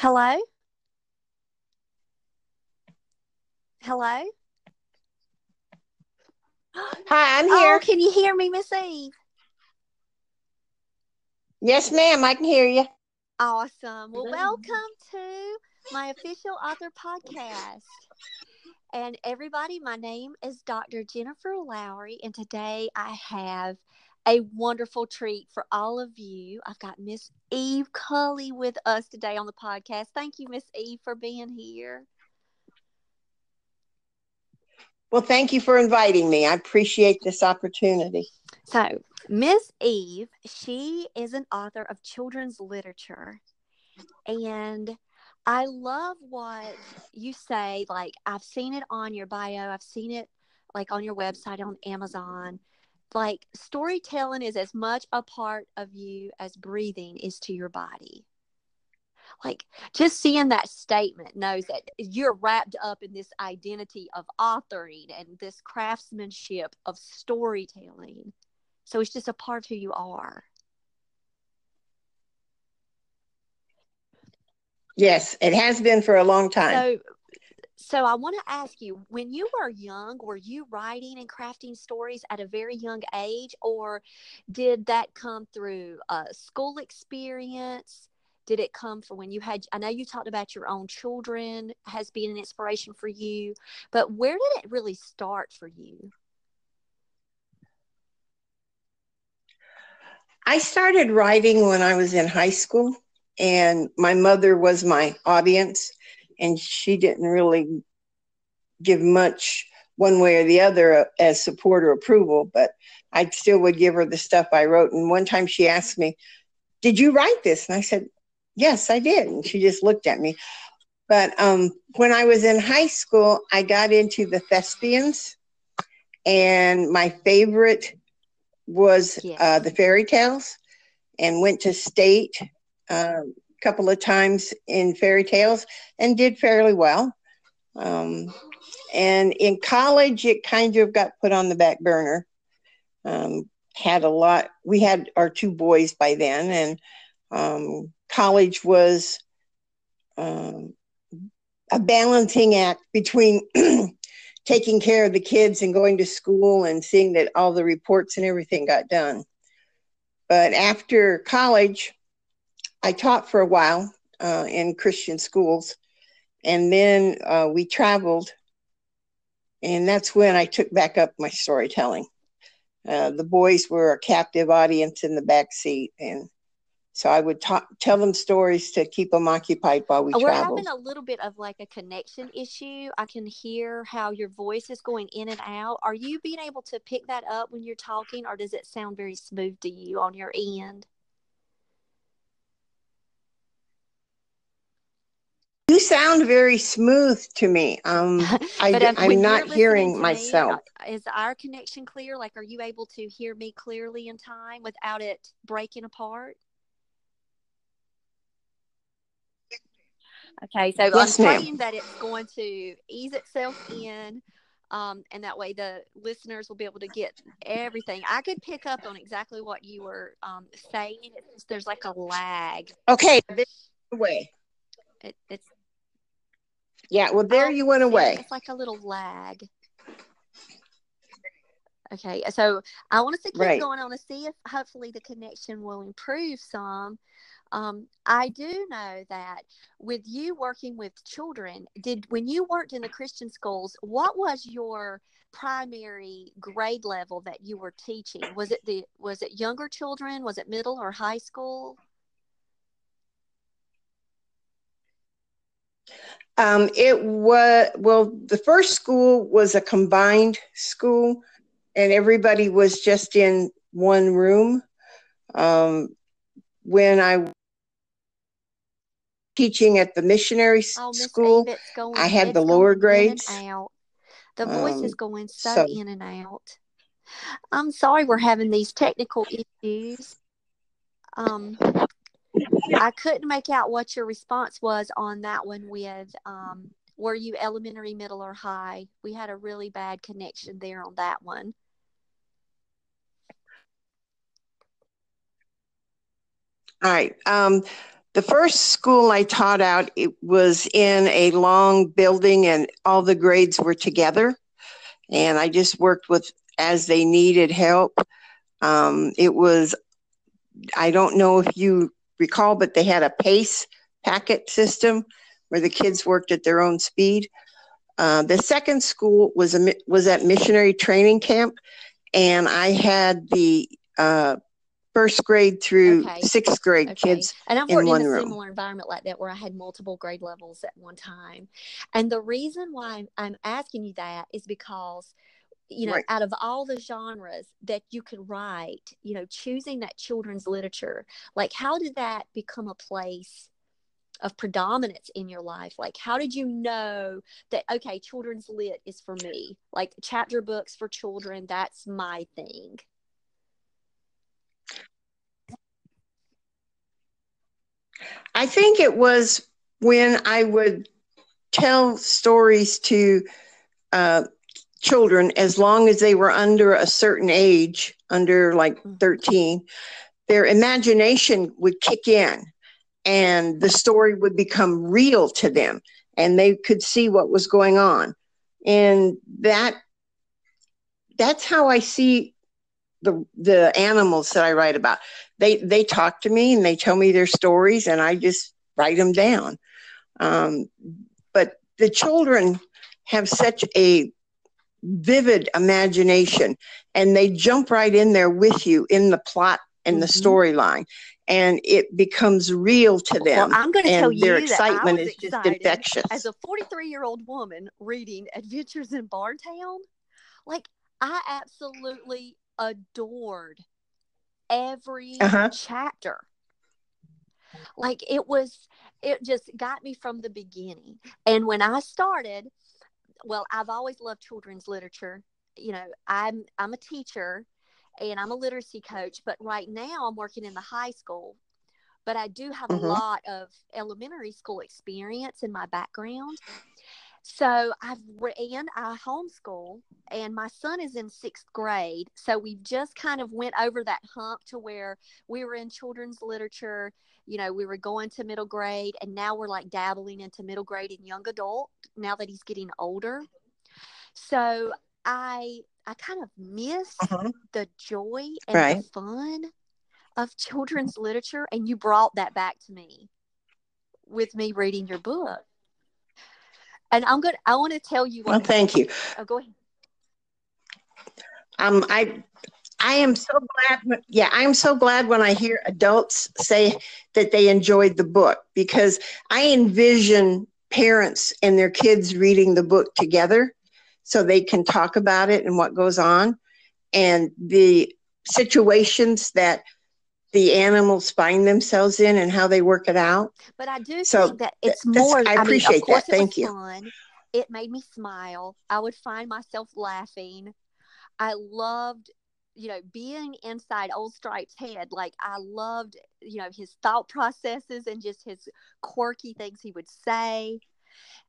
Hello? Hello? Hi, I'm Oh, here. can you hear me, Miss Eve? Yes, ma'am, I can hear you. Awesome. Well, welcome to my official author podcast. And everybody, my name is Dr. Jennifer Lowry, and today I have a wonderful treat for all of you. I've got Miss Eve Cully with us today on the podcast. Thank you, Miss Eve, for being here. Well, thank you for inviting me. I appreciate this opportunity. So, Miss Eve, she is an author of children's literature. And I love what you say. Like, I've seen it on your bio, I've seen it like on your website on Amazon. Like, storytelling is as much a part of you as breathing is to your body. Like, just seeing that statement knows that you're wrapped up in this identity of authoring and this craftsmanship of storytelling. So it's just a part of who you are. Yes, it has been for a long time. So so I want to ask you, when you were young, were you writing and crafting stories at a very young age, or did that come through a school experience? Did it come from when you had? I know you talked about your own children has been an inspiration for you, but where did it really start for you? I started writing when I was in high school, and my mother was my audience, and she didn't really give much one way or the other as support or approval, but I still would give her the stuff I wrote. And one time she asked me, Did you write this? And I said, Yes, I did. And she just looked at me. But um, when I was in high school, I got into the thespians, and my favorite was Yes. uh, the fairy tales, and went to state a couple of times in fairy tales and did fairly well. Um, and in college, it kind of got put on the back burner. Um, had a lot. We had our two boys by then, and um, college was um, a balancing act between taking care of the kids and going to school and seeing that all the reports and everything got done. But after college, I taught for a while uh, in Christian schools, and then uh, we traveled, and that's when I took back up my storytelling. Uh, the boys were a captive audience in the back seat, and so I would talk, tell them stories to keep them occupied while we Uh, We're traveled. having a little bit of like a connection issue. I can hear how your voice is going in and out. Are you being able to pick that up when you're talking, or does it sound very smooth to you on your end? You sound very smooth to me. Um, I, But, um, am not hearing me, myself. uh, is our connection clear? Like, are you able to hear me clearly in time without it breaking apart? Okay, so Yes, I'm ma'am. praying that it's going to ease itself in, um, and that way the listeners will be able to get everything. I could pick up on exactly what you were um, saying. It's there's like a lag. Okay, went away. It, it's Yeah, well, there Oh, you went away. It's like a little lag. Okay, so I want us to keep Right. going on to see if hopefully the connection will improve some. Um, I do know that with you working with children, did when you worked in the Christian schools, what was your primary grade level that you were teaching? Was it the was it younger children? Was it middle or high school? Um, it was well, the first school was a combined school, and everybody was just in one room. Um, when I teaching at the missionary Oh, school, going, I had the lower going in and grades. out. The voice is Um, going so, so in and out. I'm sorry we're having these technical issues. Um, I couldn't make out what your response was on that one with um, were you elementary, middle, or high? We had a really bad connection there on that one. All right. Um, the first school I taught out, it was in a long building and all the grades were together. And I just worked with as they needed help. Um, it was, I don't know if you recall, but they had a PACE packet system where the kids worked at their own speed. Uh, the second school was a, was at missionary training camp, and I had the uh, first grade through Okay. sixth grade Okay. kids And I've in worked in, one a room. similar environment like that where I had multiple grade levels at one time. And the reason why I'm, I'm asking you that is because, you know, Right. out of all the genres that you could write, you know, choosing that children's literature, like how did that become a place of predominance in your life? Like, how did you know that, okay, children's lit is for me? Like, chapter books for children, that's my thing. I think it was when I would tell stories to uh, children, as long as they were under a certain age, under like Mhm. 13, their imagination would kick in and the story would become real to them and they could see what was going on. And that that's how I see the the animals that I write about. They they talk to me and they tell me their stories and I just write them down. Um, but the children have such a vivid imagination and they jump right in there with you in the plot and the Mhm. storyline and it becomes real to them Well, I'm going to tell you their excitement is just infectious. as a 43 year old woman reading Adventures in Barntown. Like, I absolutely adored every Uh-huh. chapter. Like, it was, it just got me from the beginning. And when I started, well, I've always loved children's literature. You know, I'm I'm a teacher and I'm a literacy coach, but right now I'm working in the high school. But I do have Mhm. a lot of elementary school experience in my background. So I've ran I homeschool and my son is in sixth grade. So we've just kind of went over that hump to where we were in children's literature, you know, we were going to middle grade and now we're like dabbling into middle grade and young adult now that he's getting older. So I I kind of miss Mhm. the joy and Right. the fun of children's literature and you brought that back to me with me reading your book. And I'm good. I want to tell you Well, thank you. Oh, go ahead. Um, I I am so glad. When, yeah, I am so glad when I hear adults say that they enjoyed the book because I envision parents and their kids reading the book together, so they can talk about it and what goes on, and the situations that the animals find themselves in and how they work it out. But I do So, think that it's more. I mean, appreciate of course that. Thank was you. Fun. It made me smile. I would find myself laughing. I loved, you know, being inside Old Stripe's head. Like I loved, you know, his thought processes and just his quirky things he would say.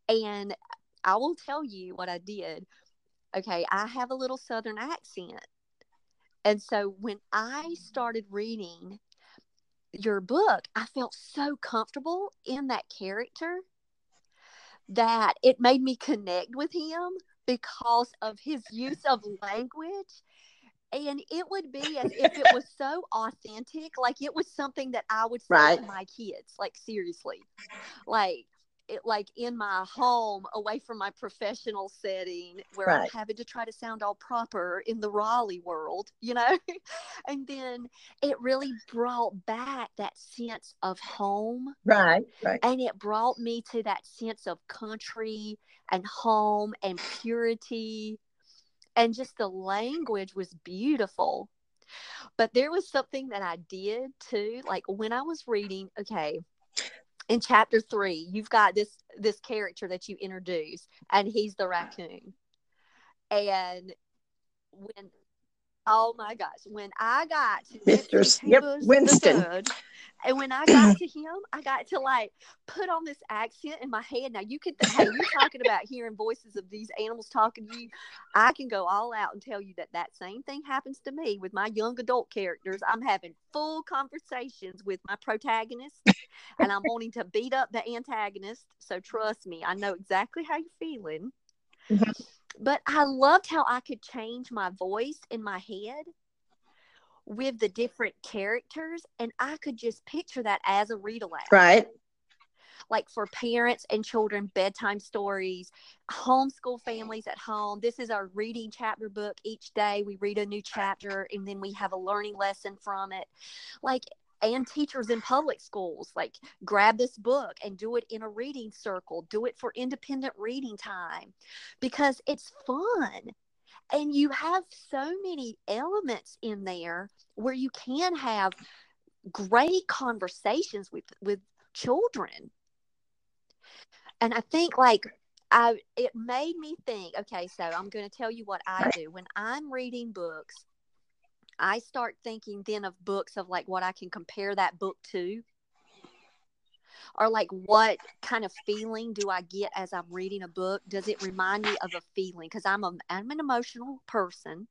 And I will tell you what I did. Okay, I have a little Southern accent. And so when I started reading your book, I felt so comfortable in that character that it made me connect with him because of his use of language and it would be as if it was so authentic like it was something that i would say Right. to my kids like seriously like it like in my home away from my professional setting where i'm having to try to sound all proper in the raleigh world you know and then it really brought back that sense of home Right. Right. and it brought me to that sense of country and home and purity and just the language was beautiful but there was something that i did too like when i was reading okay in chapter three you've got this this character that you introduce and he's the raccoon. And when oh my gosh when i got to Mr. Mr. Yep, Winston. third, and when I got to him, I got to like put on this accent in my head. Now you could, hey, you talking about hearing voices of these animals talking to you. I can go all out and tell you that that same thing happens to me with my young adult characters. I'm having full conversations with my protagonist, and I'm wanting to beat up the antagonist. So trust me, I know exactly how you're feeling. Mhm. But I loved how I could change my voice in my head with the different characters and I could just picture that as a read aloud. Right. Like for parents and children, bedtime stories, homeschool families at home. This is our reading chapter book. Each day we read a new chapter and then we have a learning lesson from it. Like and teachers in public schools like grab this book and do it in a reading circle do it for independent reading time because it's fun. And you have so many elements in there where you can have great conversations with with children. And i think like i it made me think okay so i'm going to tell you what i do. When i'm reading books i start thinking then of books of like what i can compare that book to or like what kind of feeling do I get as I'm reading a book? Does it remind me of a feeling? Because I'm a I'm an emotional person,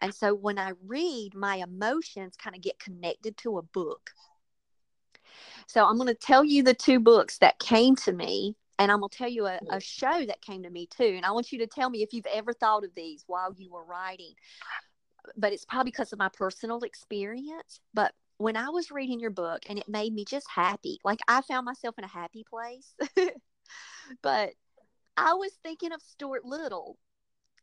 and so when I read, my emotions kind of get connected to a book. So I'm going to tell you the two books that came to me, and I'm going to tell you a, a show that came to me too. And I want you to tell me if you've ever thought of these while you were writing. But it's probably because of my personal experience. But when I was reading your book and it made me just happy, like I found myself in a happy place. but I was thinking of Stuart Little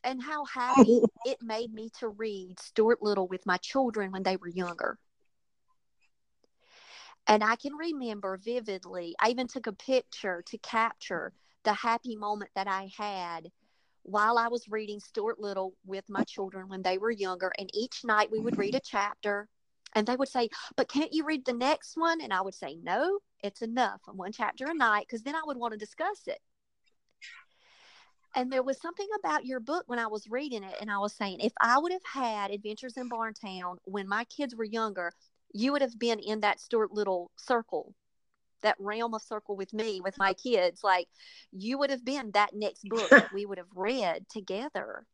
and how happy it made me to read Stuart Little with my children when they were younger. And I can remember vividly, I even took a picture to capture the happy moment that I had while I was reading Stuart Little with my children when they were younger. And each night we would read a chapter and they would say, But can't you read the next one? And I would say, No, it's enough. One chapter a night, because then I would want to discuss it. And there was something about your book when I was reading it, and I was saying, if I would have had Adventures in Barntown when my kids were younger, you would have been in that Stuart Little circle, that realm of circle with me, with my kids. Like you would have been that next book that we would have read together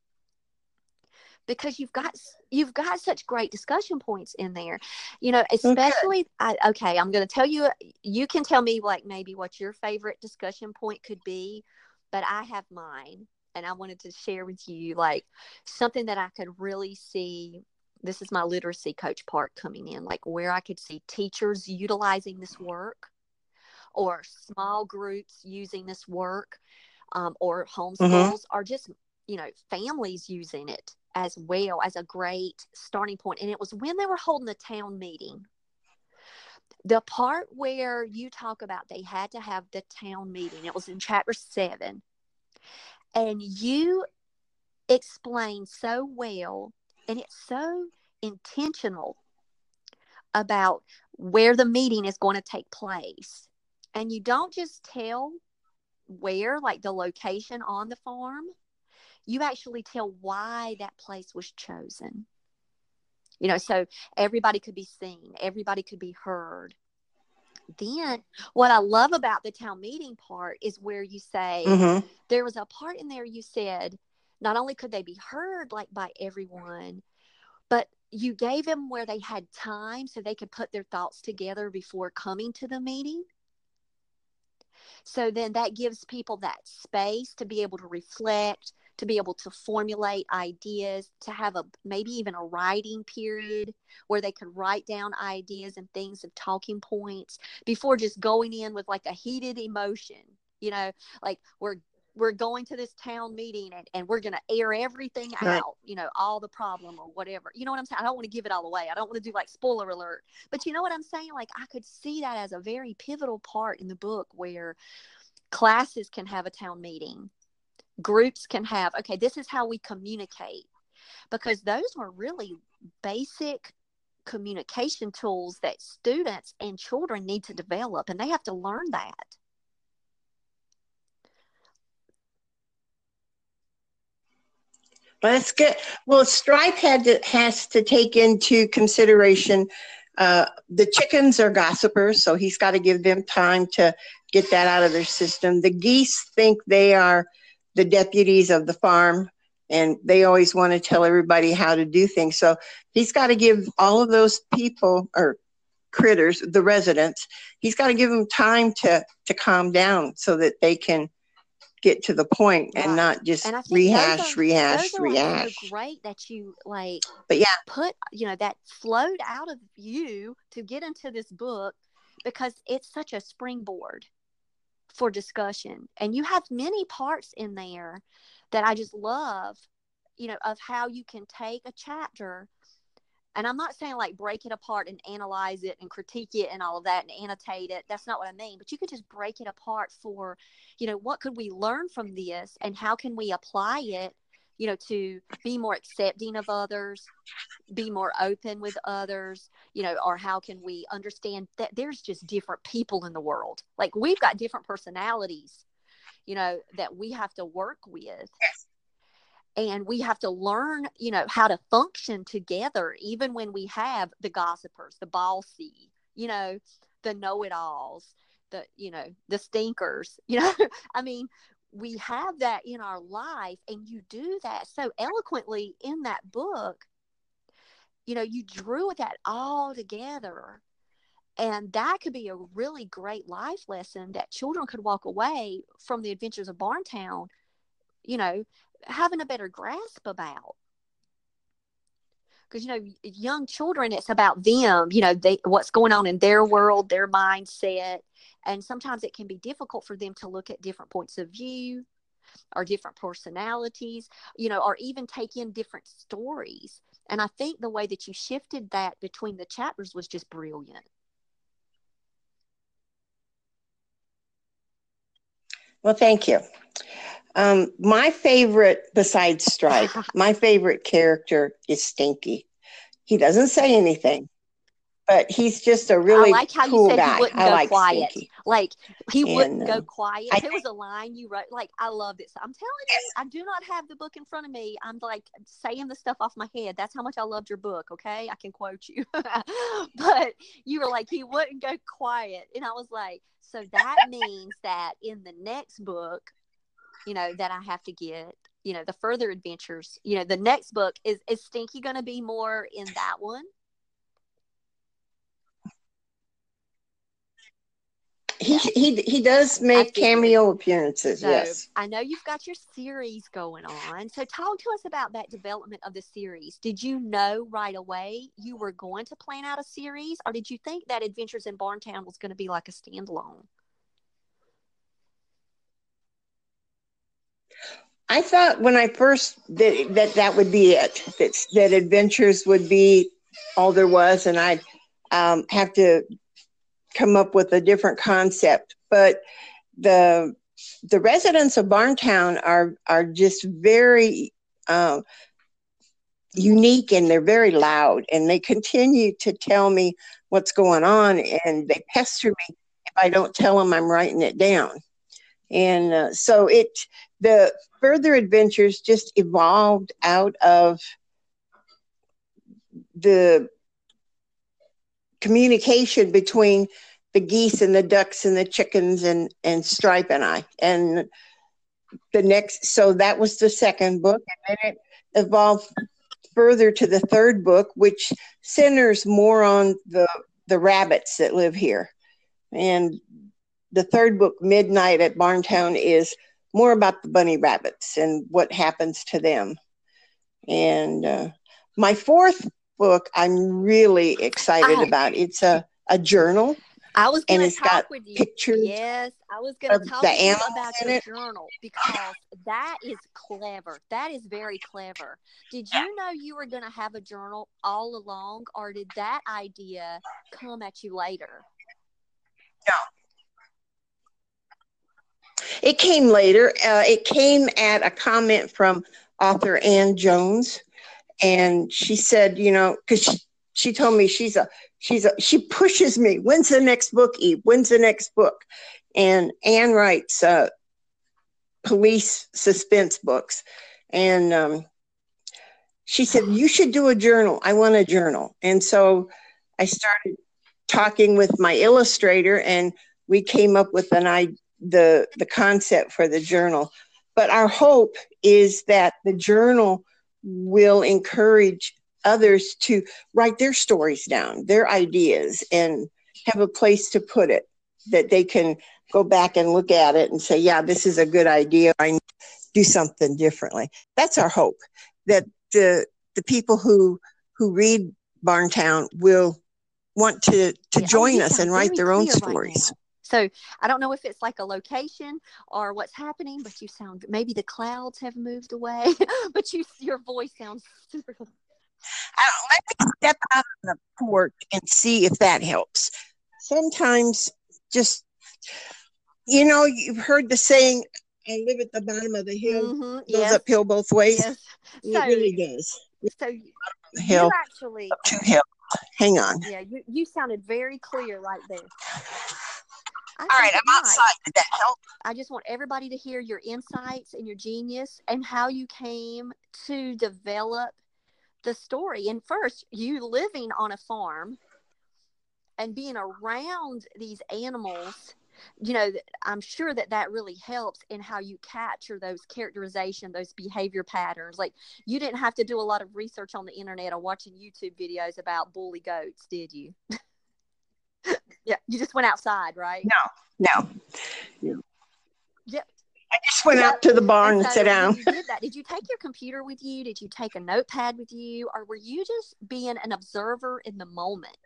because you've got you've got such great discussion points in there you know oh, especially I, okay i'm going to tell you you can tell me like maybe what your favorite discussion point could be but i have mine and i wanted to share with you like something that i could really see this is my literacy coach part coming in like where i could see teachers utilizing this work or small groups using this work um, or homeschools or just you know families using it as well as a great starting point. And it was when they were holding the town meeting. The part where you talk about they had to have the town meeting it was in chapter 7 and you explain so well and it's so intentional about where the meeting is going to take place and you don't just tell where like the location on the farm. You actually tell why that place was chosen. You know so everybody could be seen. Everybody could be heard. Then what i love about the town meeting part is where you say Mm-hmm. there was a part in there you said not only could they be heard like by everyone but you gave them where they had time so they could put their thoughts together before coming to the meeting so then that gives people that space to be able to reflect to be able to formulate ideas, to have a maybe even a writing period where they could write down ideas and things of talking points before just going in with like a heated emotion. You know, like we're we're going to this town meeting and, and we're going to air everything right. out, you know, all the problem or whatever. You know what I'm saying? I don't want to give it all away. I don't want to do like spoiler alert. But you know what I'm saying? Like I could see that as a very pivotal part in the book where classes can have a town meeting, groups can have, okay, this is how we communicate. Because those were really basic communication tools that students and children need to develop and they have to learn that. Well, that's good. Well, Stripe had to, has to take into consideration uh, the chickens are gossipers, so he's got to give them time to get that out of their system. The geese think they are the deputies of the farm, and they always want to tell everybody how to do things. So he's got to give all of those people or critters, the residents, he's got to give them time to to calm down so that they can get to the point right. and not just and rehash, are, rehash, rehash. great that you like, but yeah, put you know that flowed out of you to get into this book because it's such a springboard for discussion, and you have many parts in there that I just love. You know, of how you can take a chapter and I'm not saying like break it apart and analyze it and critique it and all of that and annotate it. That's not what I mean. But you could just break it apart for, you know, what could we learn from this and how can we apply it, you know, to be more accepting of others, be more open with others, you know, or how can we understand that there's just different people in the world. Like we've got different personalities, you know, that we have to work with. Yes and we have to learn you know how to function together even when we have the gossipers the bossy you know the know-it-alls the you know the stinkers you know i mean we have that in our life and you do that so eloquently in that book. You know you drew that all together and that could be a really great life lesson that children could walk away from the adventures of barntown you know having a better grasp about. Because you know young children it's about them you know they what's going on in their world their mindset. And sometimes it can be difficult for them to look at different points of view or different personalities you know or even take in different stories. And i think the way that you shifted that between the chapters was just brilliant. Well thank you um, my favorite, besides Stripe, my favorite character is Stinky. He doesn't say anything, but he's just a really I like how cool you said guy. He wouldn't I go like quiet. Stinky. Like he and, wouldn't go quiet. I, it was a line you wrote. Like I love this. I'm telling you, I do not have the book in front of me. I'm like saying the stuff off my head. That's how much I loved your book. Okay, I can quote you. but you were like he wouldn't go quiet, and I was like, so that means that in the next book you know, that I have to get, you know, the further adventures, you know, the next book is is Stinky going to be more in that one? He, he he does make cameo appearances. So, yes, I know you've got your series going on. So talk to us about that development of the series. Did you know right away you were going to plan out a series, or did you think that Adventures in Barntown was going to be like a standalone? I thought when I first that that, that would be it. That that adventures would be all there was, and I'd um, have to come up with a different concept. But the the residents of Barntown are are just very uh, unique and they're very loud, and they continue to tell me what's going on, and they pester me if I don't tell them I'm writing it down. And uh, so it the further adventures just evolved out of the communication between the geese and the ducks and the chickens and and Stripe and I. And the next, so that was the second book, and then it evolved further to the third book, which centers more on the the rabbits that live here. And the third book, Midnight at Barntown, is more about the bunny rabbits and what happens to them. And uh, my fourth book, I'm really excited about. It's a a journal. I was going to talk got with you. pictures Yes, I was going to talk you about your journal because that is clever. That is very clever. Did you know you were going to have a journal all along, or did that idea come at you later? It came later. Uh, it came at a comment from author Ann Jones, and she said, you know, because she, she told me she's a she's a she pushes me. When's the next book, Eve? When's the next book? And Ann writes uh, police suspense books, and um, she said you should do a journal. I want a journal, and so I started talking with my illustrator, and we came up with an idea the the concept for the journal but our hope is that the journal will encourage others to write their stories down their ideas and have a place to put it that they can go back and look at it and say yeah this is a good idea i need to do something differently that's our hope that the the people who who read barntown will want to to Yeah. Oh, join us and write their own stories. So I don't know if it's like a location or what's happening, but you sound maybe the clouds have moved away, but you your voice sounds super. I don't, let me step out on the porch and see if that helps. Sometimes just, you know, you've heard the saying, I live at the bottom of the hill, Mhm, goes Yes, uphill both ways. yes. It So, really does. so hill, you actually, up two hills. Hang on. yeah, you, you sounded very clear right there. I All right, I'm might. outside. Did that help? I just want everybody to hear your insights and your genius and how you came to develop the story. And first, you living on a farm and being around these animals, you know, I'm sure that that really helps in how you capture those characterization, those behavior patterns. Like you didn't have to do a lot of research on the internet or watching YouTube videos about bully goats, did you? yeah, you just went outside, right? No. No. Yeah. I just went out to the barn and so sat down. You did that. Did you take your computer with you? Did you take a notepad with you? Or were you just being an observer in the moment?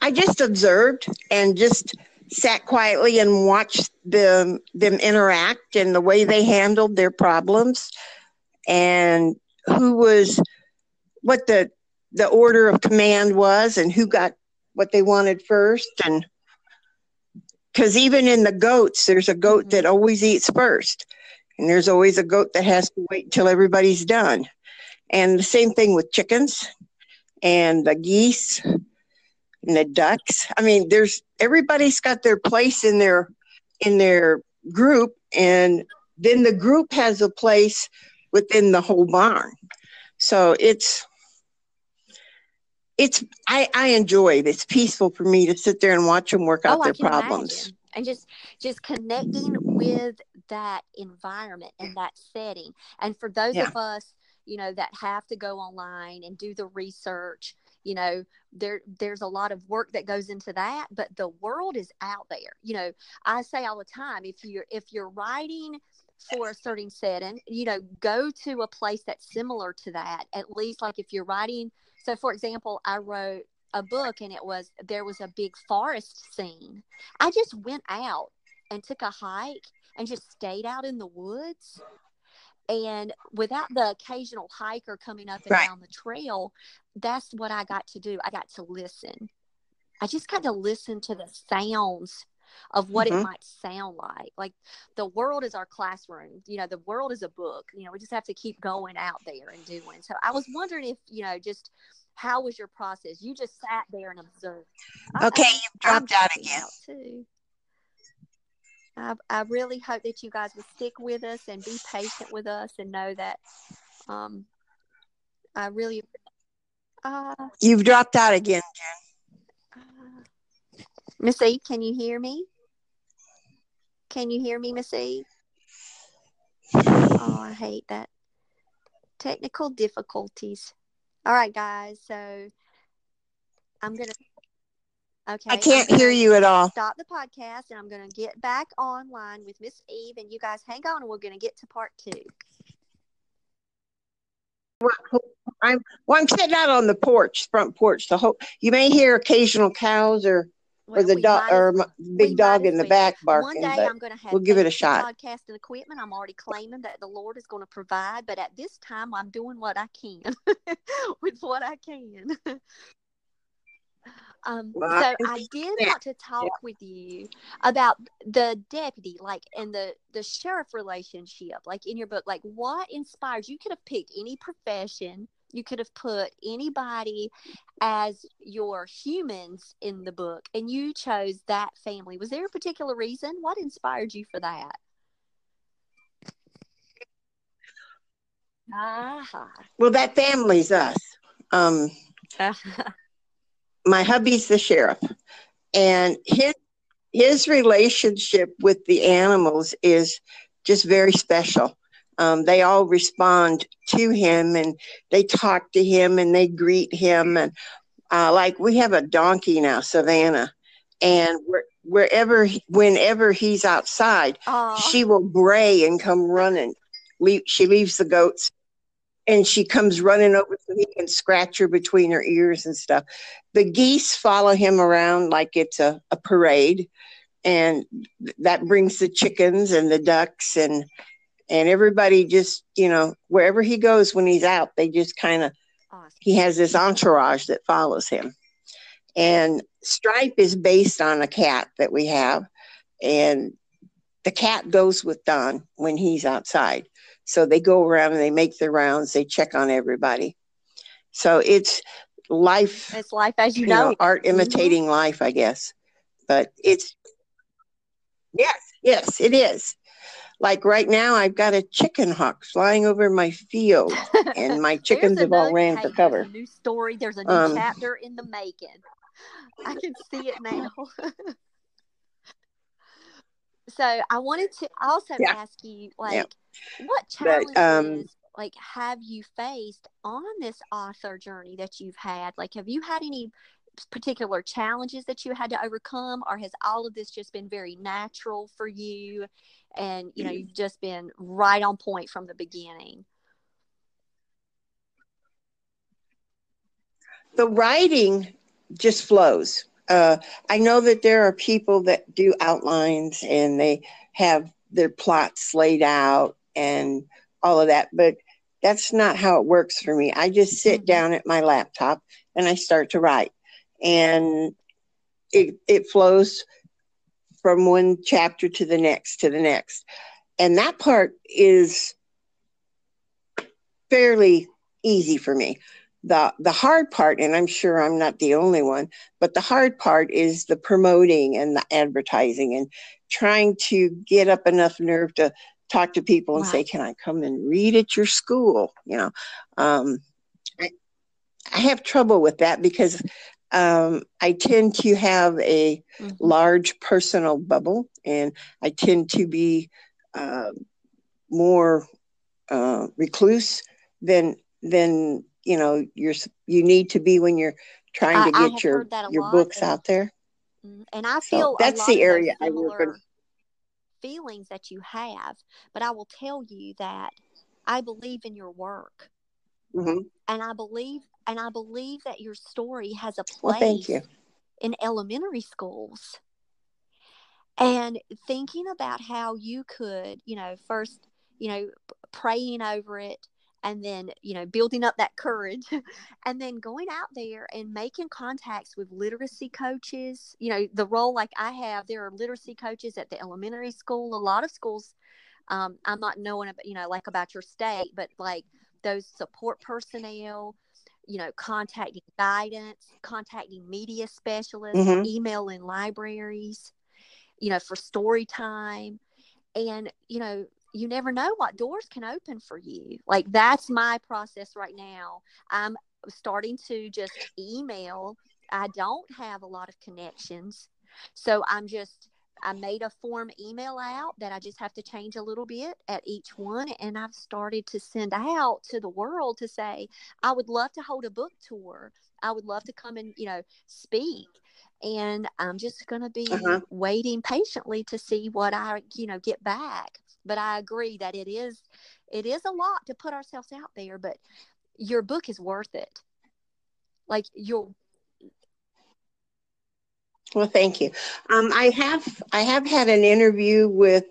I just observed and just sat quietly and watched them them interact and the way they handled their problems and who was what the the order of command was and who got what they wanted first. And because even in the goats there's a goat mm-hmm. that always eats first. And there's always a goat that has to wait until everybody's done. And the same thing with chickens and the geese and the ducks. I mean, there's everybody's got their place in their in their group, and then the group has a place within the whole barn. So it's it's I I enjoy it. It's peaceful for me to sit there and watch them work out oh, their problems. imagine. And just just connecting with that environment and that setting. And for those Yeah. of us, you know, that have to go online and do the research, you know, there there's a lot of work that goes into that, but the world is out there. You know, I say all the time, if you're if you're writing for a certain setting, you know, go to a place that's similar to that. At least like if you're writing so for example, I wrote a book and it was there was a big forest scene. I just went out and took a hike and just stayed out in the woods. And without the occasional hiker coming up and Right. down the trail, that's what I got to do. I got to listen. I just got to listen to the sounds of what it Mhm. might sound like. Like the world is our classroom. You know, the world is a book. You know, we just have to keep going out there and doing. So I was wondering if, you know, just how was your process? You just sat there and observed. Okay, Uh-oh, you've dropped out again. out too. I, I really hope that you guys will stick with us and be patient with us and know that um, I really. Uh, You've dropped out again. uh, Miss E, can you hear me? Can you hear me, Miss E? Oh, I hate that. Technical difficulties. All right, guys. So I'm gonna Okay. I can't hear you at all. Stop the podcast and I'm going to get back online with Miss Eve and you guys hang on and we're going to get to part two. I'm well. I'm sitting out on the porch, front porch. The whole you may hear occasional cows or or the dog or as- m- we big dog in the well. back One barking. day But I'm going to have we'll give it a shot. podcasting equipment. I'm already claiming that the Lord is going to provide, but at this time I'm doing what I can with what I can. Um, Well, so I did want to talk with you about the deputy, like, and the the sheriff relationship, like in your book. Like, what inspires you? Could have picked any profession. You could have put anybody as your humans in the book, and you chose that family. Was there a particular reason? What inspired you for that? Ah. Well, that family's us. Um, my hubby's the sheriff, and his his relationship with the animals is just very special. Um, they all respond to him, and they talk to him, and they greet him, and uh, like we have a donkey now, Savannah, and where, wherever, whenever he's outside, Aw. she will bray and come running. She leaves the goats and she comes running over to me and scratch her between her ears and stuff. The geese follow him around like it's a, a parade, and th- that brings the chickens and the ducks and and everybody just you know wherever he goes when he's out, they just kind of Awesome. he has this entourage that follows him. And Stripe is based on a cat that we have, and the cat goes with Don when he's outside. So they go around and they make their rounds, they check on everybody. So it's life, It's life as you you know. know, art mm-hmm. imitating life, I guess. But it's, yes, yes, it is. Like right now, I've got a chicken hawk flying over my field, and my chickens have all ran for cover. New story. There's a new Um, chapter in the making. I can see it now. so I wanted to also Yeah. ask you, like, Yeah. what But, challenges, um, like, have you faced on this author journey that you've had? Like, have you had any particular challenges that you had to overcome, or has all of this just been very natural for you? And you know, Mm. you've just been right on point from the beginning. the writing just flows. Uh, I know that there are people that do outlines and they have their plots laid out and all of that, but that's not how it works for me. I just sit Mhm. down at my laptop and I start to write, and it it flows from one chapter to the next to the next, and that part is fairly easy for me. The the hard part and i'm sure i'm not the only one but the hard part is the promoting and the advertising and trying to get up enough nerve to talk to people and say can i come and read at your school? You know um, I, I have trouble with that because um, i tend to have a Mhm. large personal bubble and i tend to be uh, more uh, recluse than than you know you're you need to be when you're trying I- to get your heard that a your books and- out there Mm, And I feel a that's the area I work on. feelings that you have, but I will tell you that I believe in your work, Mhm. and I believe and I believe that your story has a place well thank you in elementary schools. And thinking about how you could, you know, first, you know, praying over it and then, you know, building up that courage and then going out there and making contacts with literacy coaches, you know, the role like I have, there are literacy coaches at the elementary school. A lot of schools, um, I'm not knowing about, you know, like about your state, but like those support personnel, you know, contacting guidance, contacting media specialists, Mhm. emailing libraries, you know, for story time. And, you know, you never know what doors can open for you. Like that's my process right now. I'm starting to just email. I don't have a lot of connections. So I'm just I made a form email out that I just have to change a little bit at each one and I've started to send out to the world to say I would love to hold a book tour. I would love to come and, you know, speak. and I'm just going to be uh-huh. waiting patiently to see what I, you know, get back. But I agree that it is, it is a lot to put ourselves out there, but your book is worth it. Like you'll. Well, thank you. Um, I have I have had an interview with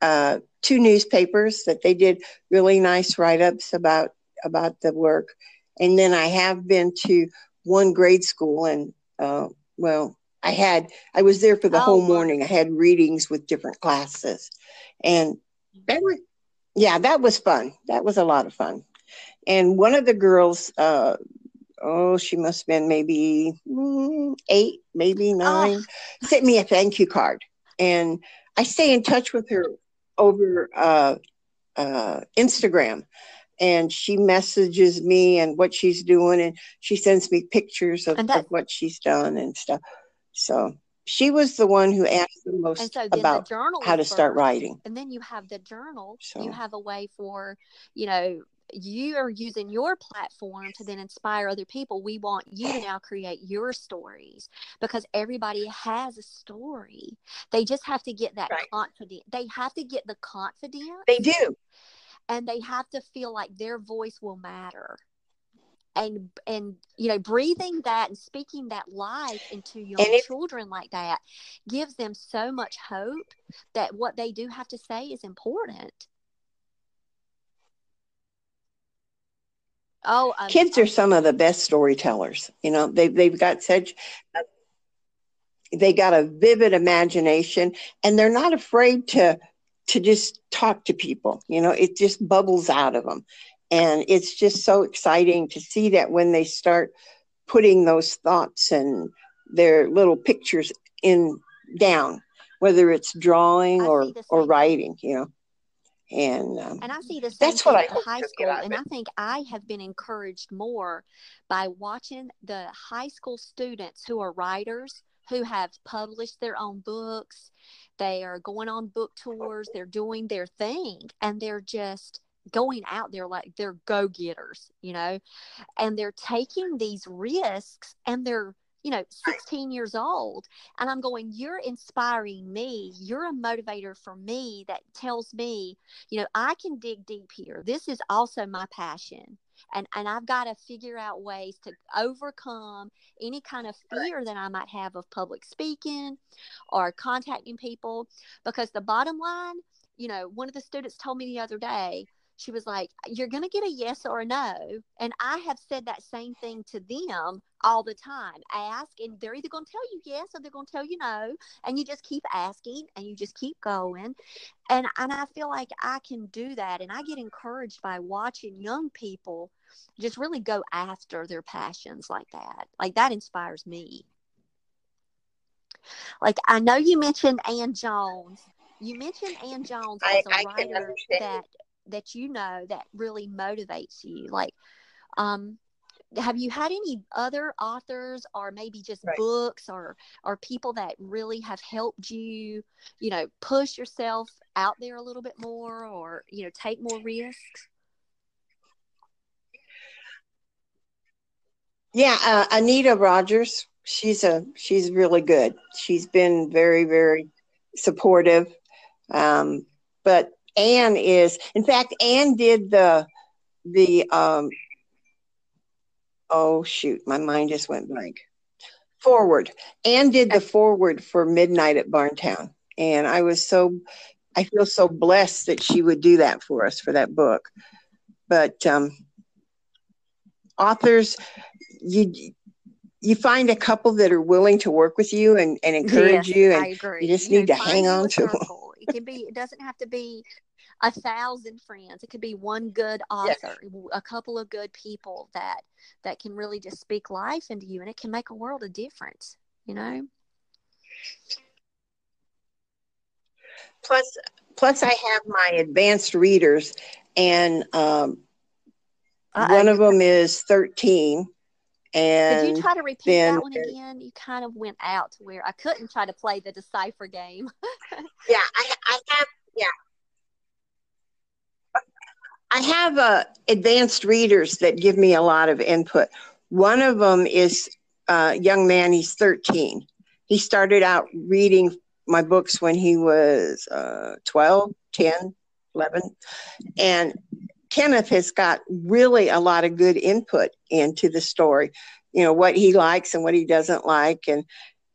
uh, two newspapers that they did really nice write ups about about the work, and then I have been to one grade school and uh, well, I had I was there for the oh, whole morning. I had readings with different classes, and that was yeah, that was fun. That was a lot of fun. And one of the girls, uh, oh, she must have been maybe mm, eight, maybe nine, oh. sent me a thank you card, and I stay in touch with her over uh, uh, Instagram. And she messages me and what she's doing. And she sends me pictures of, that, of what she's done and stuff. So she was the one who asked the most so about the how to first, start writing. And then you have the journal. So. you have a way for you know you are using your platform to then inspire other people. We want you to now create your stories because everybody has a story. They just have to get that right. confidence. They have to get the confidence. They do and they have to feel like their voice will matter and and you know breathing that and speaking that life into young if, children like that gives them so much hope that what they do have to say is important oh um, kids are some of the best storytellers you know they, they've got such they got a vivid imagination and they're not afraid to to just talk to people. You know, it just bubbles out of them. And it's just so exciting to see that when they start putting those thoughts and their little pictures in down, whether it's drawing or, or writing, you know. And um, and I see same that's what I high school, and I think I have been encouraged more by watching the high school students who are writers who have published their own books. They are going on book tours, they're doing their thing, and they're just going out there like they're go getters, you know, and they're taking these risks and they're you know 16 years old and i'm going you're inspiring me. You're a motivator for me that tells me you know i can dig deep here. This is also my passion. And and I've got to figure out ways to overcome any kind of fear that I might have of public speaking or contacting people. Because the bottom line, you know, one of the students told me the other day, she was like, You're going to get a yes or a no. And I have said that same thing to them all the time. Ask, and they're either going to tell you yes or they're going to tell you no. And you just keep asking and you just keep going. And, and I feel like I can do that. And I get encouraged by watching young people just really go after their passions like that. Like that inspires me. Like I know you mentioned Ann Jones. You mentioned Ann Jones as a I, I writer that that you know that really motivates you like um have you had any other authors or maybe just right. books or or people that really have helped you you know push yourself out there a little bit more or you know take more risks yeah uh, anita rogers she's a she's really good she's been very very supportive um, but Anne is, in fact, Anne did the the um oh shoot, my mind just went blank. Forward. Anne did the forward for Midnight at Barntown. And I was so I feel so blessed that she would do that for us for that book. But um authors you you find a couple that are willing to work with you and, and encourage yes, you and you just you need know, to hang on to them. It can be it doesn't have to be a thousand friends. It could be one good author, yes. a couple of good people that that can really just speak life into you, and it can make a world of difference. You know. Plus, plus, I have my advanced readers, and um, one of them is thirteen. And did you try to repeat that one again? You kind of went out to where I couldn't try to play the decipher game. yeah, I, I have. Yeah, I have uh, advanced readers that give me a lot of input. One of them is a young man, he's 13, he started out reading my books when he was uh, 12, 10, 11. And Kenneth has got really a lot of good input into the story, you know, what he likes and what he doesn't like. And,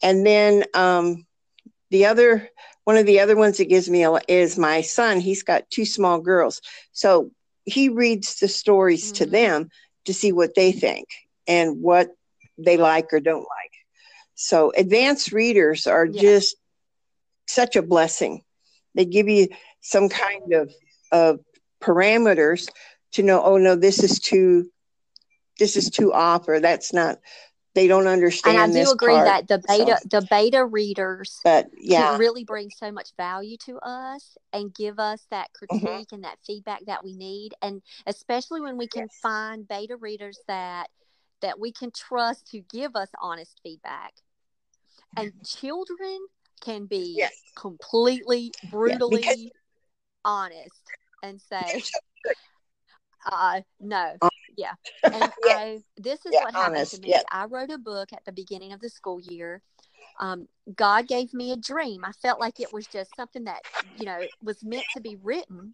and then um, the other, one of the other ones that gives me a, is my son. He's got two small girls. So he reads the stories mm-hmm. to them to see what they think and what they like or don't like. So advanced readers are yeah. just such a blessing. They give you some kind of of parameters to know, oh no, this is too this is too off or that's not they don't understand. And I do agree part, that the beta so. the beta readers but yeah really bring so much value to us and give us that mm-hmm. critique mm-hmm. and that feedback that we need. And especially when we can yes. find beta readers that that we can trust to give us honest feedback. And children can be yes. completely brutally yeah, honest and say uh no yeah and yeah. I, this is yeah, what happened honest. to me yeah. i wrote a book at the beginning of the school year um, god gave me a dream i felt like it was just something that you know was meant to be written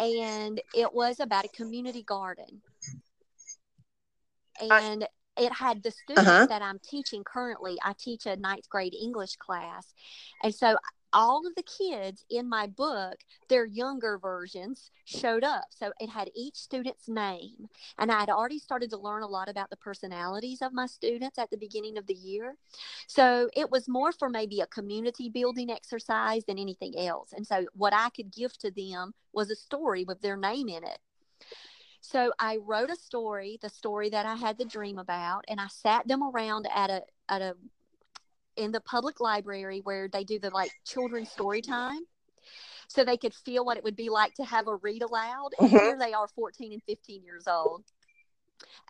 and it was about a community garden and it had the students uh-huh. that I'm teaching currently. I teach a ninth grade English class. And so all of the kids in my book, their younger versions showed up. So it had each student's name. And I had already started to learn a lot about the personalities of my students at the beginning of the year. So it was more for maybe a community building exercise than anything else. And so what I could give to them was a story with their name in it. So I wrote a story, the story that I had the dream about, and I sat them around at a at a in the public library where they do the like children's story time. So they could feel what it would be like to have a read aloud. And mm-hmm. here they are 14 and 15 years old.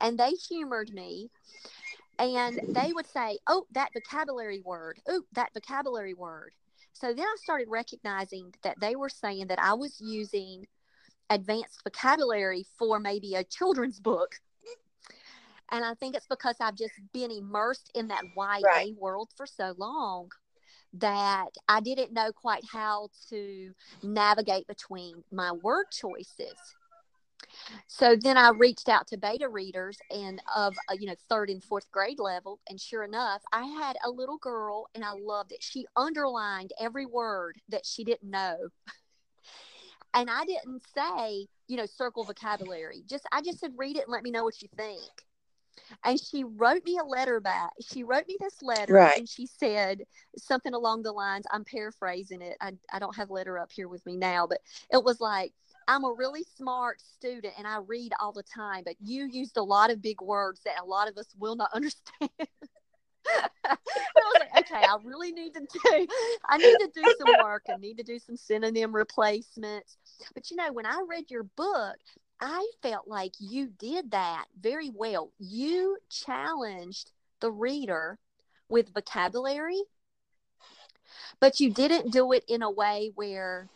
And they humored me and they would say, Oh, that vocabulary word. Oh, that vocabulary word. So then I started recognizing that they were saying that I was using advanced vocabulary for maybe a children's book. And I think it's because I've just been immersed in that YA right. world for so long that I didn't know quite how to navigate between my word choices. So then I reached out to beta readers and of uh, you know third and fourth grade level, and sure enough, I had a little girl, and I loved it. She underlined every word that she didn't know. And I didn't say, you know, circle vocabulary. Just I just said read it and let me know what you think. And she wrote me a letter back. She wrote me this letter right. and she said something along the lines, I'm paraphrasing it. I, I don't have a letter up here with me now, but it was like, I'm a really smart student and I read all the time, but you used a lot of big words that a lot of us will not understand. I was like, okay, I really need to do, I need to do some work. I need to do some synonym replacements. But you know, when I read your book, I felt like you did that very well. You challenged the reader with vocabulary, but you didn't do it in a way where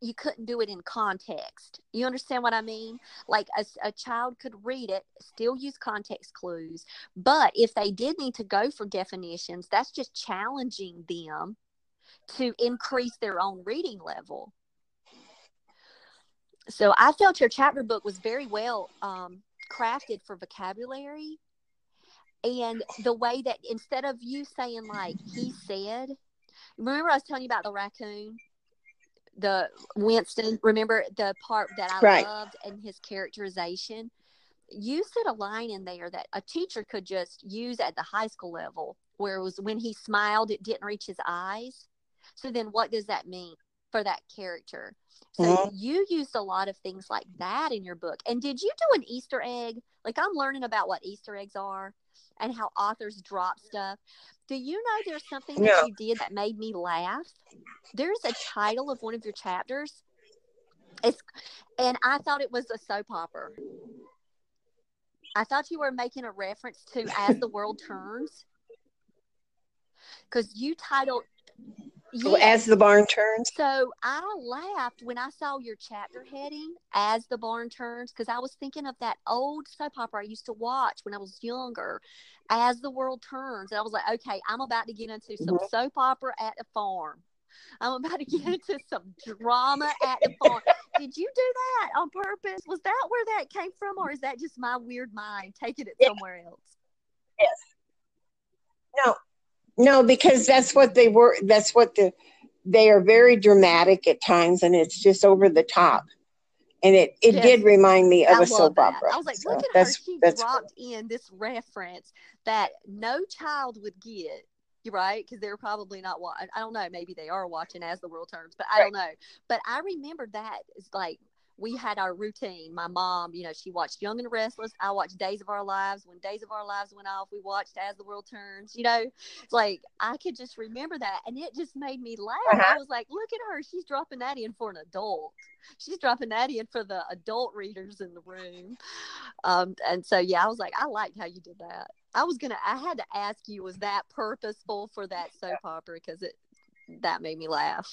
you couldn't do it in context. You understand what I mean? Like a, a child could read it, still use context clues, but if they did need to go for definitions, that's just challenging them to increase their own reading level. So I felt your chapter book was very well um, crafted for vocabulary. And the way that instead of you saying, like, he said, remember I was telling you about the raccoon? the Winston, remember the part that I right. loved and his characterization? You said a line in there that a teacher could just use at the high school level, where it was when he smiled, it didn't reach his eyes. So then what does that mean for that character? So mm-hmm. you used a lot of things like that in your book. And did you do an Easter egg? Like I'm learning about what Easter eggs are and how authors drop stuff. Do you know there's something that no. you did that made me laugh? There's a title of one of your chapters. It's and I thought it was a soap opera. I thought you were making a reference to As the World Turns. Because you titled As the barn turns. So I laughed when I saw your chapter heading as the barn turns because I was thinking of that old soap opera I used to watch when I was younger, as the world turns. And I was like, okay, I'm about to get into some mm-hmm. soap opera at a farm. I'm about to get into some drama at the farm. Did you do that on purpose? Was that where that came from, or is that just my weird mind taking it somewhere else? Yes. No, no, because that's what they were. That's what the they are very dramatic at times, and it's just over the top. And it, it yes. did remind me of I a soap that. opera. I was like, so look at her. She dropped in this reference that no child would get right because they're probably not watching. I don't know. Maybe they are watching as the world turns, but I right. don't know. But I remember that is like we had our routine. My mom, you know, she watched Young and Restless. I watched Days of Our Lives. When Days of Our Lives went off, we watched As the World Turns. You know, like I could just remember that, and it just made me laugh. Uh-huh. I was like, "Look at her! She's dropping that in for an adult. She's dropping that in for the adult readers in the room." Um, and so, yeah, I was like, I liked how you did that. I was gonna. I had to ask you, was that purposeful for that soap opera? Because it that made me laugh.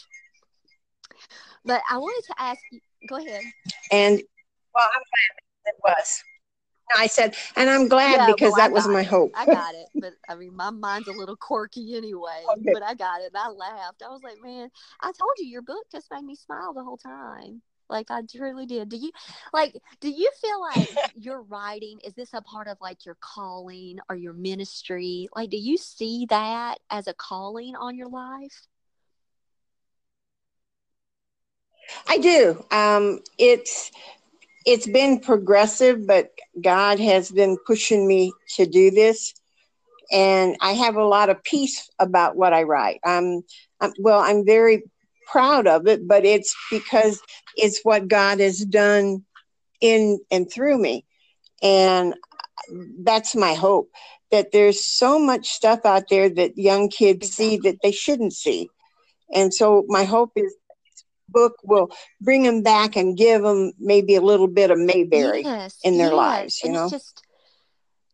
But I wanted to ask you. Go ahead. And well, I'm glad it was. I said, and I'm glad yeah, because well, that was my it. hope. I got it, but I mean, my mind's a little quirky anyway. Okay. But I got it. And I laughed. I was like, man, I told you your book just made me smile the whole time. Like I truly did. Do you like do you feel like your writing is this a part of like your calling or your ministry? Like do you see that as a calling on your life? I do. Um it's it's been progressive, but God has been pushing me to do this. And I have a lot of peace about what I write. Um, I'm, well, I'm very proud of it, but it's because it's what God has done in and through me. And that's my hope that there's so much stuff out there that young kids see that they shouldn't see. And so my hope is book will bring them back and give them maybe a little bit of Mayberry yes, in their yes. lives, you and know. It's just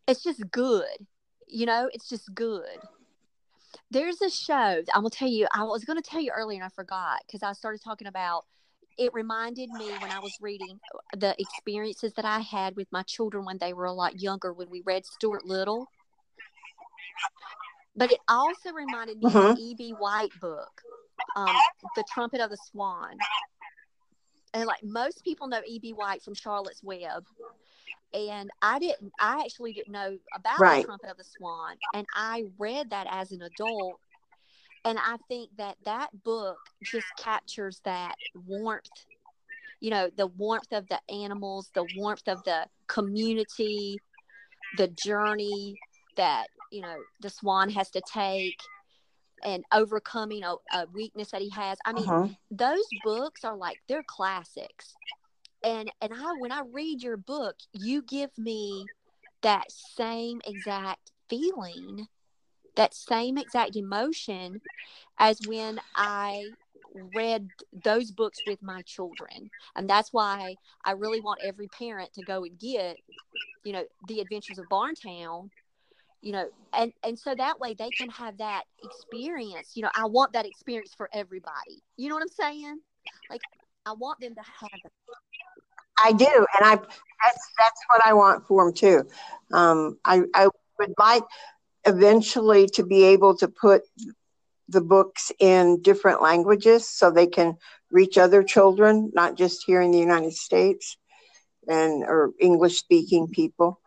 it's just good. You know, it's just good there's a show i'm gonna tell you i was gonna tell you earlier and i forgot because i started talking about it reminded me when i was reading the experiences that i had with my children when they were a lot younger when we read stuart little but it also reminded me uh-huh. of the eb white book um, the trumpet of the swan and like most people know eb white from charlotte's web and I didn't. I actually didn't know about right. the trumpet of the swan, and I read that as an adult, and I think that that book just captures that warmth. You know, the warmth of the animals, the warmth of the community, the journey that you know the swan has to take and overcoming a, a weakness that he has. I mean, uh-huh. those books are like they're classics and and I when I read your book, you give me that same exact feeling, that same exact emotion as when I read those books with my children. And that's why I really want every parent to go and get, you know, The Adventures of Barntown, you know, and and so that way they can have that experience. You know, I want that experience for everybody. You know what I'm saying? Like I want them to have it. I do, and I that's that's what I want for them too. Um, I I would like eventually to be able to put the books in different languages so they can reach other children, not just here in the United States and or English speaking people.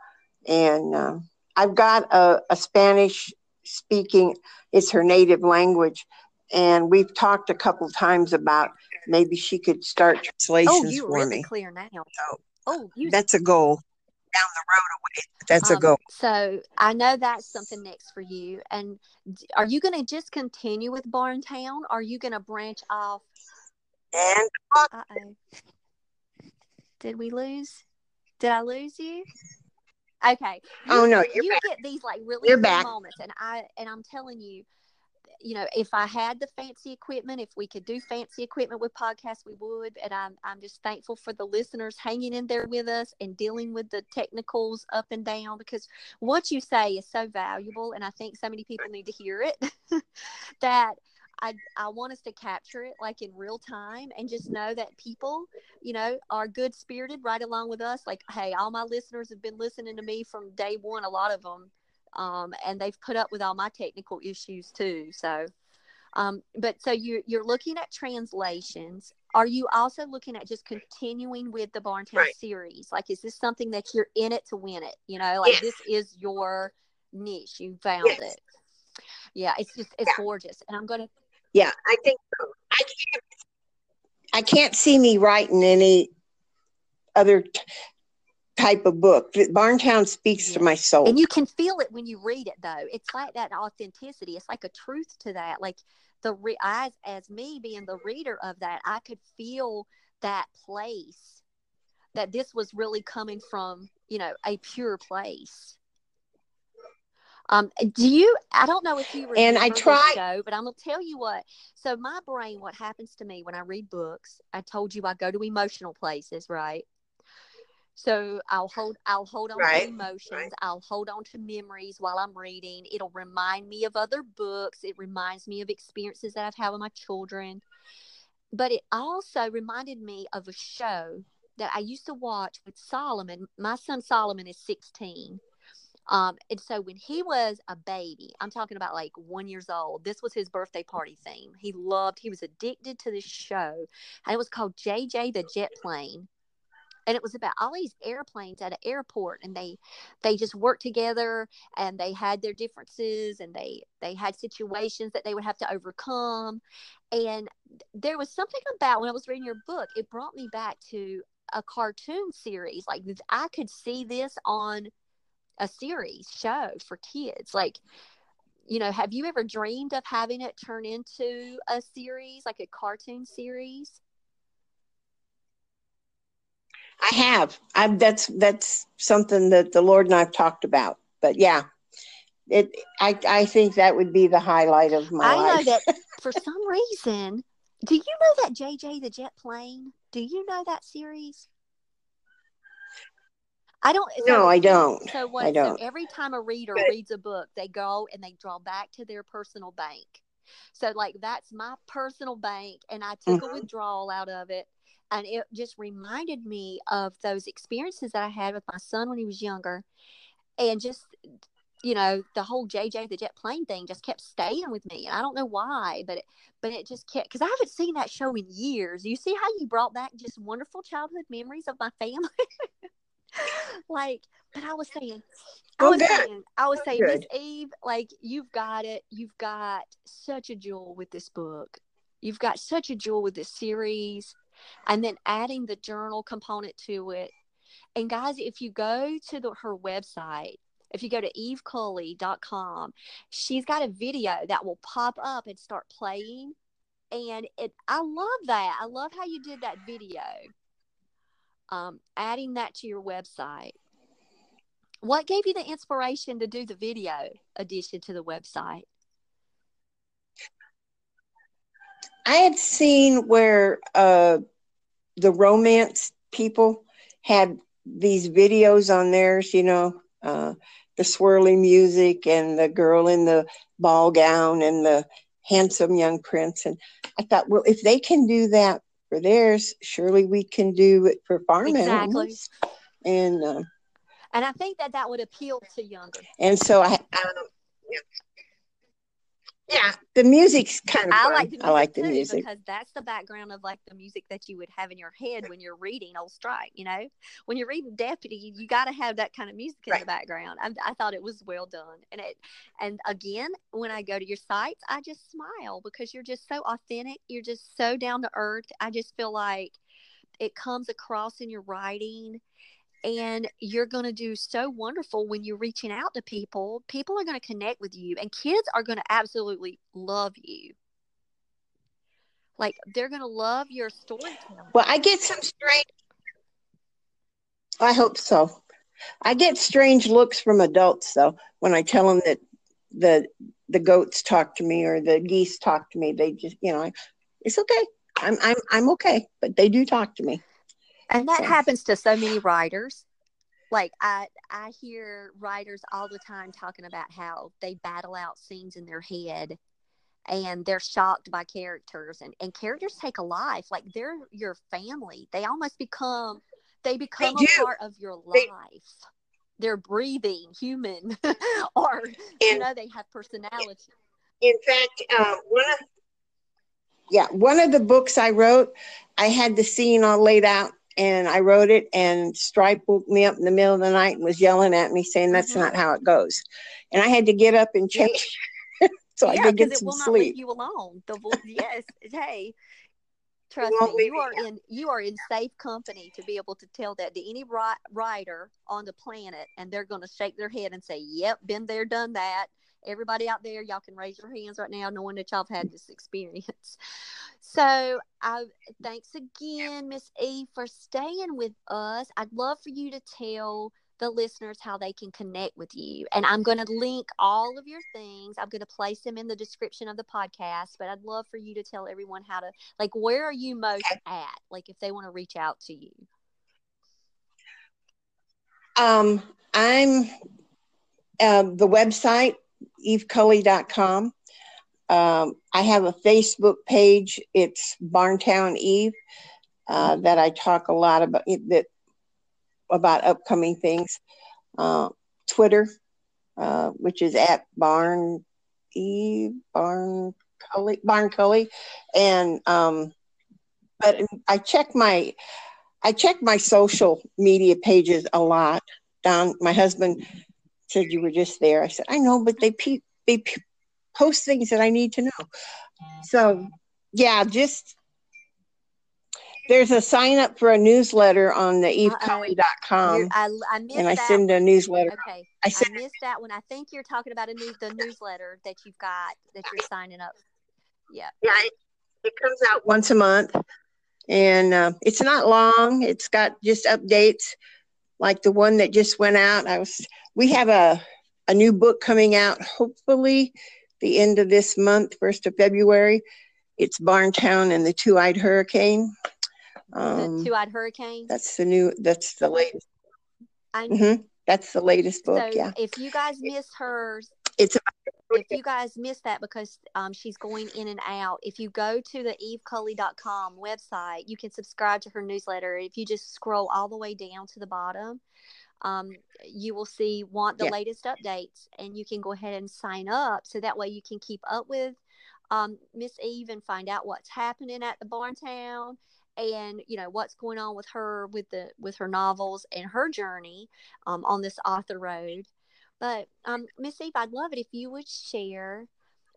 And uh, I've got a, a Spanish speaking; it's her native language, and we've talked a couple times about maybe she could start translations oh, you for really me. Clear now. So, oh, you... that's a goal down the road away. That's um, a goal. So I know that's something next for you. And are you going to just continue with Barntown? Or are you going to branch off? And Uh-oh. Did we lose? Did I lose you? Okay. You, oh no, you back. get these like really you're back. moments, and I and I'm telling you, you know, if I had the fancy equipment, if we could do fancy equipment with podcasts, we would. And I'm I'm just thankful for the listeners hanging in there with us and dealing with the technicals up and down because what you say is so valuable, and I think so many people need to hear it. that I I want us to capture it like in real time and just know that people, you know, are good spirited right along with us. Like, hey, all my listeners have been listening to me from day one. A lot of them, um, and they've put up with all my technical issues too. So, um, but so you're you're looking at translations. Are you also looking at just continuing with the Barntown right. series? Like, is this something that you're in it to win it? You know, like yes. this is your niche. You found yes. it. Yeah, it's just it's yeah. gorgeous, and I'm gonna. Yeah, I think so. I can't. I can't see me writing any other t- type of book. Barntown speaks to my soul, and you can feel it when you read it. Though it's like that authenticity. It's like a truth to that. Like the re- as as me being the reader of that, I could feel that place that this was really coming from. You know, a pure place. Um, do you? I don't know if you remember and I try show, but I'm gonna tell you what. So my brain, what happens to me when I read books? I told you I go to emotional places, right? So I'll hold I'll hold on right. to emotions. Right. I'll hold on to memories while I'm reading. It'll remind me of other books. It reminds me of experiences that I've had with my children. But it also reminded me of a show that I used to watch with Solomon. My son Solomon is 16 um, and so when he was a baby, I'm talking about like one years old, this was his birthday party theme. He loved, he was addicted to this show. And it was called Jay Jay the Jet Plane. And it was about all these airplanes at an airport and they they just worked together and they had their differences and they they had situations that they would have to overcome. And there was something about when I was reading your book, it brought me back to a cartoon series. Like I could see this on a series show for kids like you know have you ever dreamed of having it turn into a series like a cartoon series? I have. I'm that's that's something that the lord and i've talked about but yeah. It i i think that would be the highlight of my I life. know that for some reason do you know that Jay Jay the jet plane? Do you know that series I don't. So, no, I don't. So what? I don't. So every time a reader but, reads a book, they go and they draw back to their personal bank. So like that's my personal bank, and I took mm-hmm. a withdrawal out of it, and it just reminded me of those experiences that I had with my son when he was younger, and just you know the whole Jay Jay the jet plane thing just kept staying with me, and I don't know why, but it, but it just kept because I haven't seen that show in years. You see how you brought back just wonderful childhood memories of my family. like, but I was saying, I oh, was saying, I was saying, Miss Eve, like you've got it. You've got such a jewel with this book. You've got such a jewel with this series, and then adding the journal component to it. And guys, if you go to the, her website, if you go to evecully.com, she's got a video that will pop up and start playing. And it, I love that. I love how you did that video um, adding that to your website. What gave you the inspiration to do the video addition to the website? I had seen where uh, the romance people had these videos on theirs, you know, uh, the swirly music and the girl in the ball gown and the handsome young prince. And I thought, well, if they can do that for theirs, surely we can do it for farm exactly. animals. And uh, and I think that that would appeal to younger. And so I, um, yeah. The music's kind of. I fun. like the music, I like the music because that's the background of like the music that you would have in your head when you're reading Old Strike. You know, when you're reading Deputy, you got to have that kind of music in right. the background. I, I, thought it was well done, and it. And again, when I go to your sites, I just smile because you're just so authentic. You're just so down to earth. I just feel like it comes across in your writing and you're going to do so wonderful when you're reaching out to people people are going to connect with you and kids are going to absolutely love you. Like they're going to love your storytelling. Well i get some strange i hope so. I get strange looks from adults though when i tell them that the the goats talk to me or the geese talk to me. They just you know it's okay. I'm i'm i'm okay. But they do talk to me and that happens to so many writers. Like i i hear writers all the time talking about how they battle out scenes in their head and they're shocked by characters and, and characters take a life. Like they're your family. They almost become they become They a part of your They- life. They're breathing human or you know they have personality. In fact, uh, one of yeah, one of the books I wrote, I had the scene all laid out, and I wrote it, and Stripe woke me up in the middle of the night and was yelling at me, saying that's Mhm. not how it goes, and I had to get up and Yeah. change, so I could get it some will not leave sleep. you alone the vo- yes hey trust me you are in you are in safe company to be able to tell that to any writer on the planet and they're going to shake their head and say yep been there done that everybody out there y'all can raise your hands right now knowing that y'all have had this experience so i thanks again miss E, for staying with us i'd love for you to tell the listeners how they can connect with you. And I'm going to link all of your things. I'm going to place them in the description of the podcast, but I'd love for you to tell everyone how to, like, where are you most at? Like, if they want to reach out to you. Um, I'm uh, the website evecully.com. Um, I have a Facebook page. It's Barntown Eve uh, that I talk a lot about that about upcoming things. Uh, Twitter, uh, which is at Barn Eve Barn Cully Barn Cully, and um, but I check my I check my social media pages a lot. Don, my husband said you were just there. I said I know, but they pe- they pe- post things that I need to know. So yeah, just there's a sign up for a newsletter on the You're- I, I missed and I that send a newsletter. Okay. I I missed that one. I think you're talking about a new the newsletter that you've got that you're signing up. Yeah. yeah, it, it comes out once a month, and uh, it's not long. It's got just updates like the one that just went out. I was we have a a new book coming out hopefully the end of this month, first of February. It's Barntown and the Two-Eyed Hurricane. The Um, two eyed hurricane. that's the new. That's the latest. I hmm That's the latest book. so yeah, if you guys missed hers, it's if you guys missed that because um, she's going in and out, if you go to the evecully.com website, you can subscribe to her newsletter. If you just scroll all the way down to the bottom, um, you will see want the Yeah. latest updates and you can go ahead and sign up so that way you can keep up with um, Miss Eve and find out what's happening at the Barntown and you know what's going on with her with the with her novels and her journey um, on this author road but um, Miss Eve, I'd love it if you would share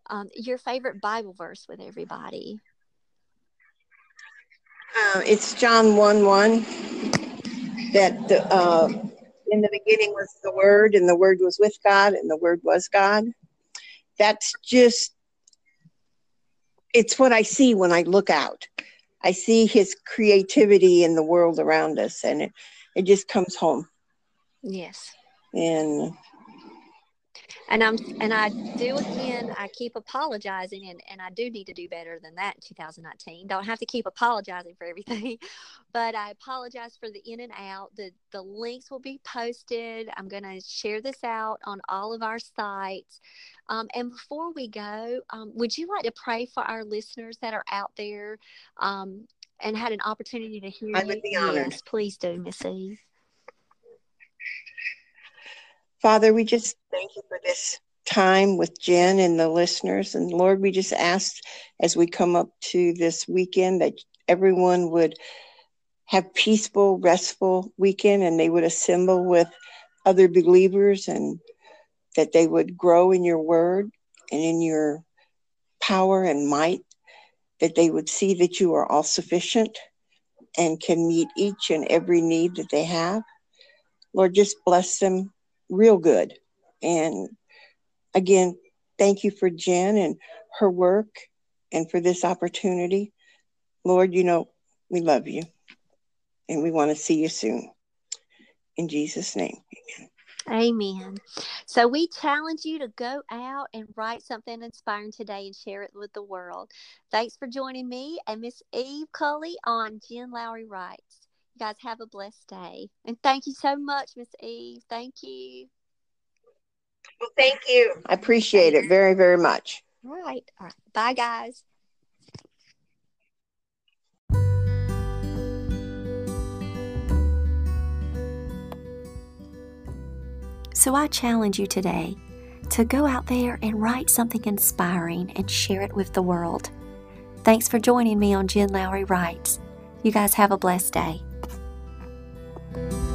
um, your favorite Bible verse with everybody. uh, it's John one one. That the, uh, in the beginning was the Word, and the Word was with God, and the Word was God. That's just. It's what I see when I look out. I see His creativity in the world around us, and it, it just comes home. Yes. And And I'm and I do again, I keep apologizing and, and I do need to do better than that in 2019. Don't have to keep apologizing for everything. But I apologize for the in and out. The the links will be posted. I'm gonna share this out on all of our sites. Um, and before we go, um, would you like to pray for our listeners that are out there um, and had an opportunity to hear I you? would be honored. Yes, please do, Miss Eve. Father, we just thank you for this time with Jen and the listeners. And Lord, we just ask as we come up to this weekend that everyone would have peaceful, restful weekend and they would assemble with other believers and that they would grow in your word and in your power and might, that they would see that you are all sufficient and can meet each and every need that they have. Lord, just bless them real good. And again, thank you for Jen and her work and for this opportunity. Lord, you know, we love you and we want to see you soon. In Jesus' name. Amen. So we challenge you to go out and write something inspiring today and share it with the world. Thanks for joining me and Miss Eve Cully on Jen Lowry Writes. You guys have a blessed day. And thank you so much, Miss Eve. Thank you. Well, thank you. I appreciate it very, very much. All right. All right. Bye, guys. So I challenge you today to go out there and write something inspiring and share it with the world. Thanks for joining me on Jen Lowry Writes. You guys have a blessed day. Thank you.